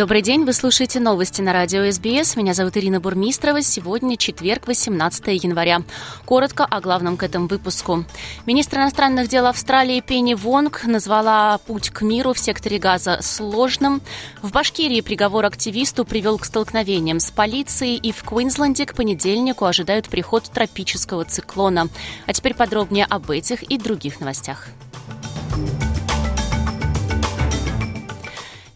Добрый день, вы слушаете новости на радио СБС. Меня зовут Ирина Бурмистрова. Сегодня четверг, 18 января. Коротко о главном к этому выпуску. Министр иностранных дел Австралии Пенни Вонг назвала путь к миру в секторе газа сложным. В Башкирии приговор активисту привел к столкновениям с полицией, и в Квинсленде к понедельнику ожидают приход тропического циклона. А теперь подробнее об этих и других новостях.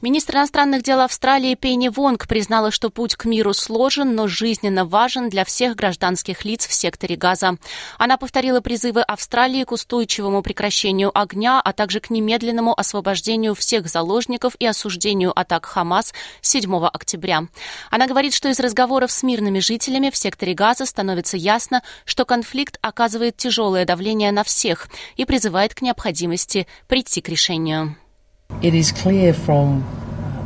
Министр иностранных дел Австралии Пенни Вонг признала, что путь к миру сложен, но жизненно важен для всех гражданских лиц в секторе Газа. Она повторила призывы Австралии к устойчивому прекращению огня, а также к немедленному освобождению всех заложников и осуждению атак Хамас 7 октября. Она говорит, что из разговоров с мирными жителями в секторе Газа становится ясно, что конфликт оказывает тяжелое давление на всех и призывает к необходимости прийти к решению. It is clear from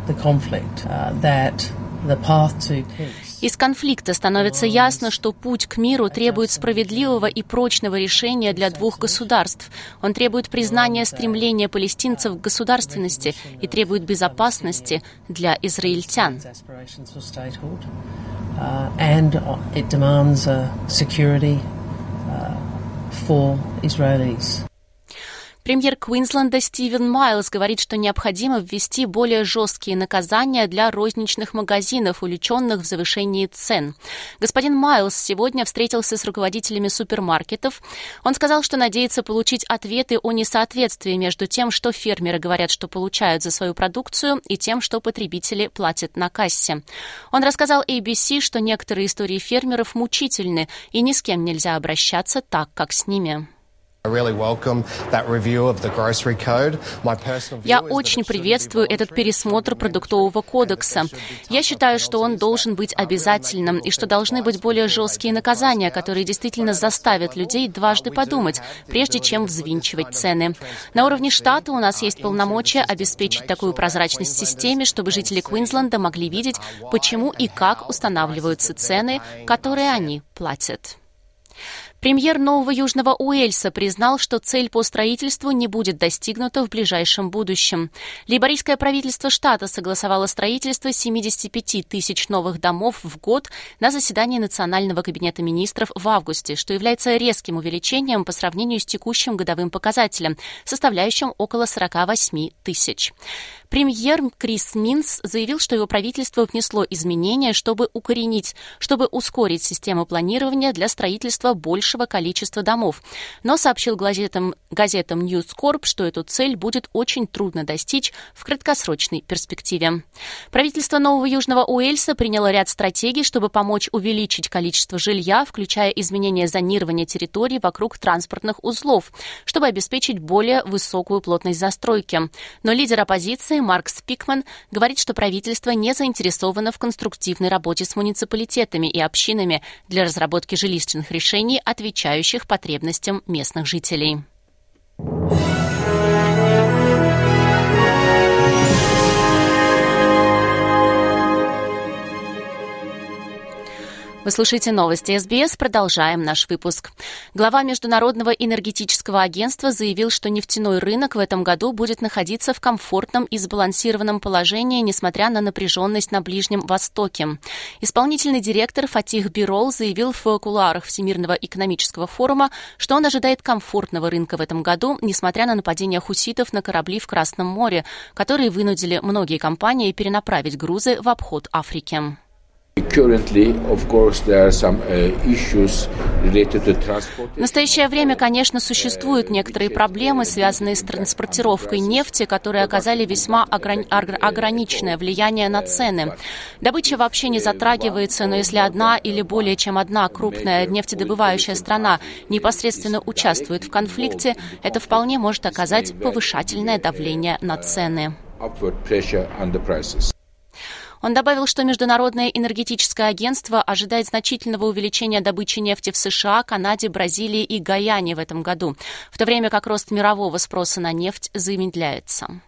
the conflict that the path to peace Из конфликта становится ясно, что путь к миру требует справедливого и прочного решения для двух государств. Он требует признания стремления палестинцев к государственности и требует безопасности для израильтян. For Israelis. Премьер Квинсленда Стивен Майлз говорит, что необходимо ввести более жесткие наказания для розничных магазинов, увлеченных в завышении цен. Господин Майлз сегодня встретился с руководителями супермаркетов. Он сказал, что надеется получить ответы о несоответствии между тем, что фермеры говорят, что получают за свою продукцию, и тем, что потребители платят на кассе. Он рассказал ABC, что некоторые истории фермеров мучительны, и ни с кем нельзя обращаться так, как с ними. Я очень приветствую этот пересмотр продуктового кодекса. Я считаю, что он должен быть обязательным и что должны быть более жесткие наказания, которые действительно заставят людей дважды подумать, прежде чем взвинчивать цены. На уровне штата у нас есть полномочия обеспечить такую прозрачность в системе, чтобы жители Квинсленда могли видеть, почему и как устанавливаются цены, которые они платят. Премьер Нового Южного Уэльса признал, что цель по строительству не будет достигнута в ближайшем будущем. Лейбористское правительство штата согласовало строительство 75 тысяч новых домов в год на заседании Национального кабинета министров в августе, что является резким увеличением по сравнению с текущим годовым показателем, составляющим около 48 тысяч. Премьер Крис Минс заявил, что его правительство внесло изменения, чтобы укоренить, чтобы ускорить систему планирования для строительства большего количества домов, но сообщил газетам, газетам News Corp, что эту цель будет очень трудно достичь в краткосрочной перспективе. Правительство Нового Южного Уэльса приняло ряд стратегий, чтобы помочь увеличить количество жилья, включая изменение зонирования территорий вокруг транспортных узлов, чтобы обеспечить более высокую плотность застройки. Но лидер оппозиции Марк Спикман говорит, что правительство не заинтересовано в конструктивной работе с муниципалитетами и общинами для разработки жилищных решений, отвечающих потребностям местных жителей. Вы слушаете новости СБС. Продолжаем наш выпуск. Глава Международного энергетического агентства заявил, что нефтяной рынок в этом году будет находиться в комфортном и сбалансированном положении, несмотря на напряженность на Ближнем Востоке. Исполнительный директор Фатих Бирол заявил в кулуарах Всемирного экономического форума, что он ожидает комфортного рынка в этом году, несмотря на нападение хуситов на корабли в Красном море, которые вынудили многие компании перенаправить грузы в обход Африки. В настоящее время, конечно, существуют некоторые проблемы, связанные с транспортировкой нефти, которые оказали весьма ограниченное влияние на цены. Добыча вообще не затрагивается, но если одна или более чем одна крупная нефтедобывающая страна непосредственно участвует в конфликте, это вполне может оказать повышательное давление на цены. Он добавил, что Международное энергетическое агентство ожидает значительного увеличения добычи нефти в США, Канаде, Бразилии и Гаяне в этом году, в то время как рост мирового спроса на нефть замедляется.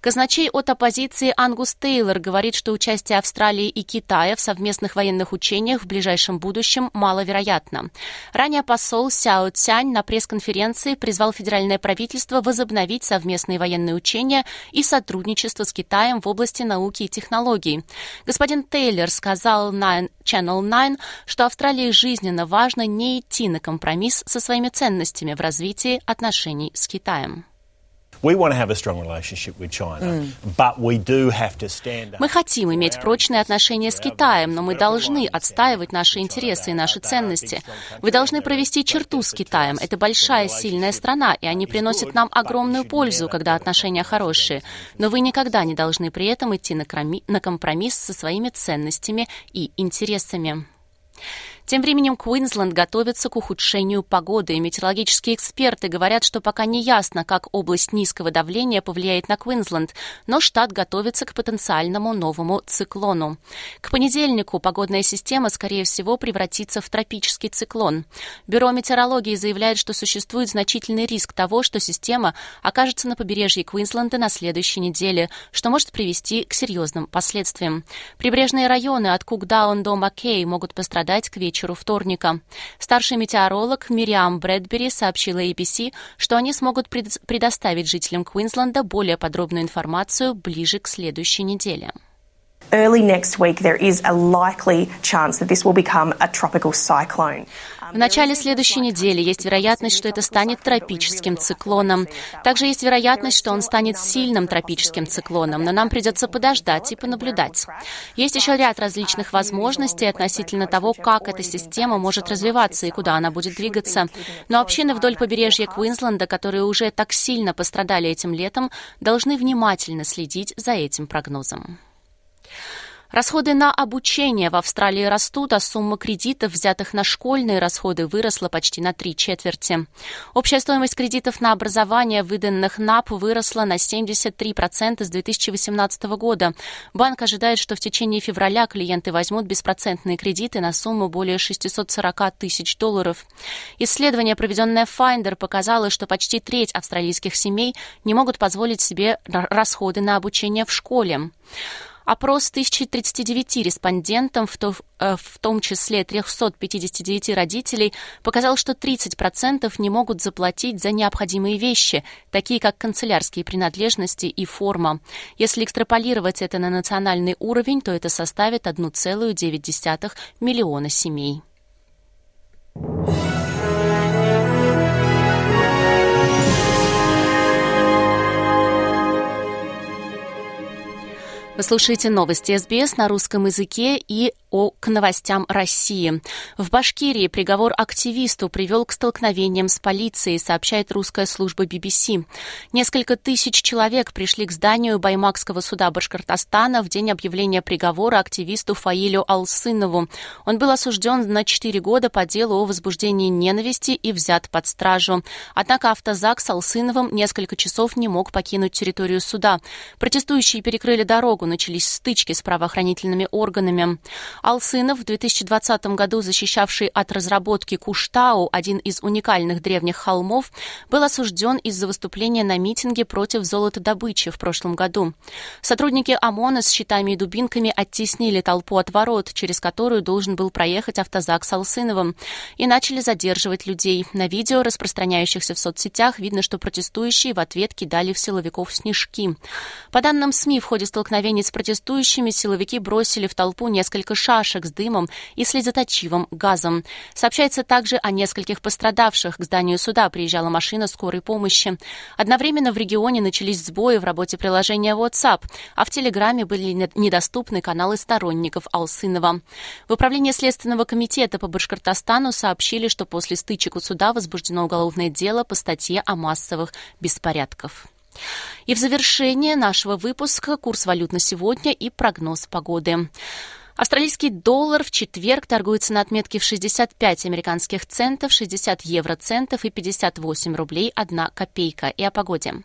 Казначей от оппозиции Ангус Тейлор говорит, что участие Австралии и Китая в совместных военных учениях в ближайшем будущем маловероятно. Ранее посол Сяо Цянь на пресс-конференции призвал федеральное правительство возобновить совместные военные учения и сотрудничество с Китаем в области науки и технологий. Господин Тейлор сказал на Channel 9, что Австралии жизненно важно не идти на компромисс со своими ценностями в развитии отношений с Китаем. Мы хотим иметь прочные отношения с Китаем, но мы должны отстаивать наши интересы и наши ценности. Вы должны провести черту с Китаем. Это большая, сильная страна, и они приносят нам огромную пользу, когда отношения хорошие. Но вы никогда не должны при этом идти на компромисс со своими ценностями и интересами. Тем временем Квинсленд готовится к ухудшению погоды, и метеорологические эксперты говорят, что пока не ясно, как область низкого давления повлияет на Квинсленд, но штат готовится к потенциальному новому циклону. К понедельнику погодная система, скорее всего, превратится в тропический циклон. Бюро метеорологии заявляет, что существует значительный риск того, что система окажется на побережье Квинсленда на следующей неделе, что может привести к серьезным последствиям. Прибрежные районы от Кукдаун до Маккей могут пострадать к вечеру вечеру вторника. Старший метеоролог Мириам Брэдбери сообщила ABC, что они смогут предоставить жителям Квинсленда более подробную информацию ближе к следующей неделе. Early next week, there is a likely chance that this will become a tropical cyclone. В начале следующей недели есть вероятность, что это станет тропическим циклоном. Также есть вероятность, что он станет сильным тропическим циклоном, но нам придется подождать и понаблюдать. Есть еще ряд различных возможностей относительно того, как эта система может развиваться и куда она будет двигаться. Но общины вдоль побережья Квинсленда, которые уже так сильно пострадали этим летом, должны внимательно следить за этим прогнозом. Расходы на обучение в Австралии растут, а сумма кредитов, взятых на школьные расходы, выросла почти на три четверти. Общая стоимость кредитов на образование, выданных НАП, выросла на 73% с 2018 года. Банк ожидает, что в течение февраля клиенты возьмут беспроцентные кредиты на сумму более 640 тысяч долларов. Исследование, проведенное Finder, показало, что почти треть австралийских семей не могут позволить себе расходы на обучение в школе. Опрос 1039 респондентам, в, то, э, в том числе 359 родителей, показал, что 30% не могут заплатить за необходимые вещи, такие как канцелярские принадлежности и форма. Если экстраполировать это на национальный уровень, то это составит 1,9 миллиона семей. Вы слушаете новости СБС на русском языке и о, к новостям России. В Башкирии приговор активисту привел к столкновениям с полицией, сообщает русская служба BBC. Несколько тысяч человек пришли к зданию Баймакского суда Башкортостана в день объявления приговора активисту Фаилю Алсынову. Он был осужден на 4 года по делу о возбуждении ненависти и взят под стражу. Однако автозак с Алсыновым несколько часов не мог покинуть территорию суда. Протестующие перекрыли дорогу, начались стычки с правоохранительными органами. Алсынов, в 2020 году защищавший от разработки Куштау, один из уникальных древних холмов, был осужден из-за выступления на митинге против золотодобычи в прошлом году. Сотрудники ОМОНа с щитами и дубинками оттеснили толпу от ворот, через которую должен был проехать автозак с Алсыновым, и начали задерживать людей. На видео, распространяющихся в соцсетях, видно, что протестующие в ответ кидали в силовиков снежки. По данным СМИ, в ходе столкновений с протестующими силовики бросили в толпу несколько шашек с дымом и слезоточивым газом. Сообщается также о нескольких пострадавших. К зданию суда приезжала машина скорой помощи. Одновременно в регионе начались сбои в работе приложения WhatsApp, а в Телеграме были недоступны каналы сторонников Алсынова. В управлении Следственного комитета по Башкортостану сообщили, что после стычек у суда возбуждено уголовное дело по статье о массовых беспорядках. И в завершение нашего выпуска курс валют на сегодня и прогноз погоды. Австралийский доллар в четверг торгуется на отметке в 65 американских центов, 60 евроцентов и 58 рублей 1 копейка. И о погоде.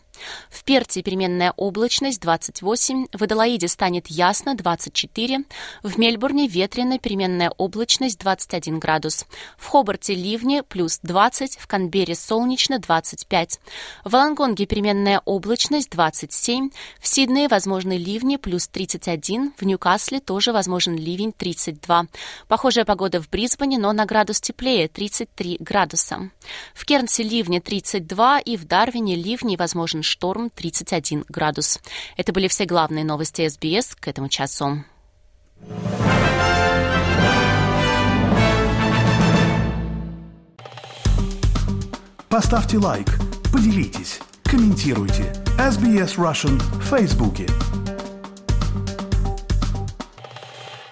В Перте переменная облачность 28, в Адалаиде станет ясно 24, в Мельбурне ветрено переменная облачность 21 градус, в Хобарте ливни плюс 20, в Канберре солнечно 25, в Лангонге переменная облачность 27, в Сиднее возможны ливни плюс 31, в Ньюкасле тоже возможен ливень 32. Похожая погода в Брисбене, но на градус теплее 33 градуса. В Кернсе ливни 32 и в Дарвине ливни возможен шторм 31 градус. Это были все главные новости СБС к этому часу. Поставьте лайк, поделитесь, комментируйте. SBS Russian в Фейсбуке.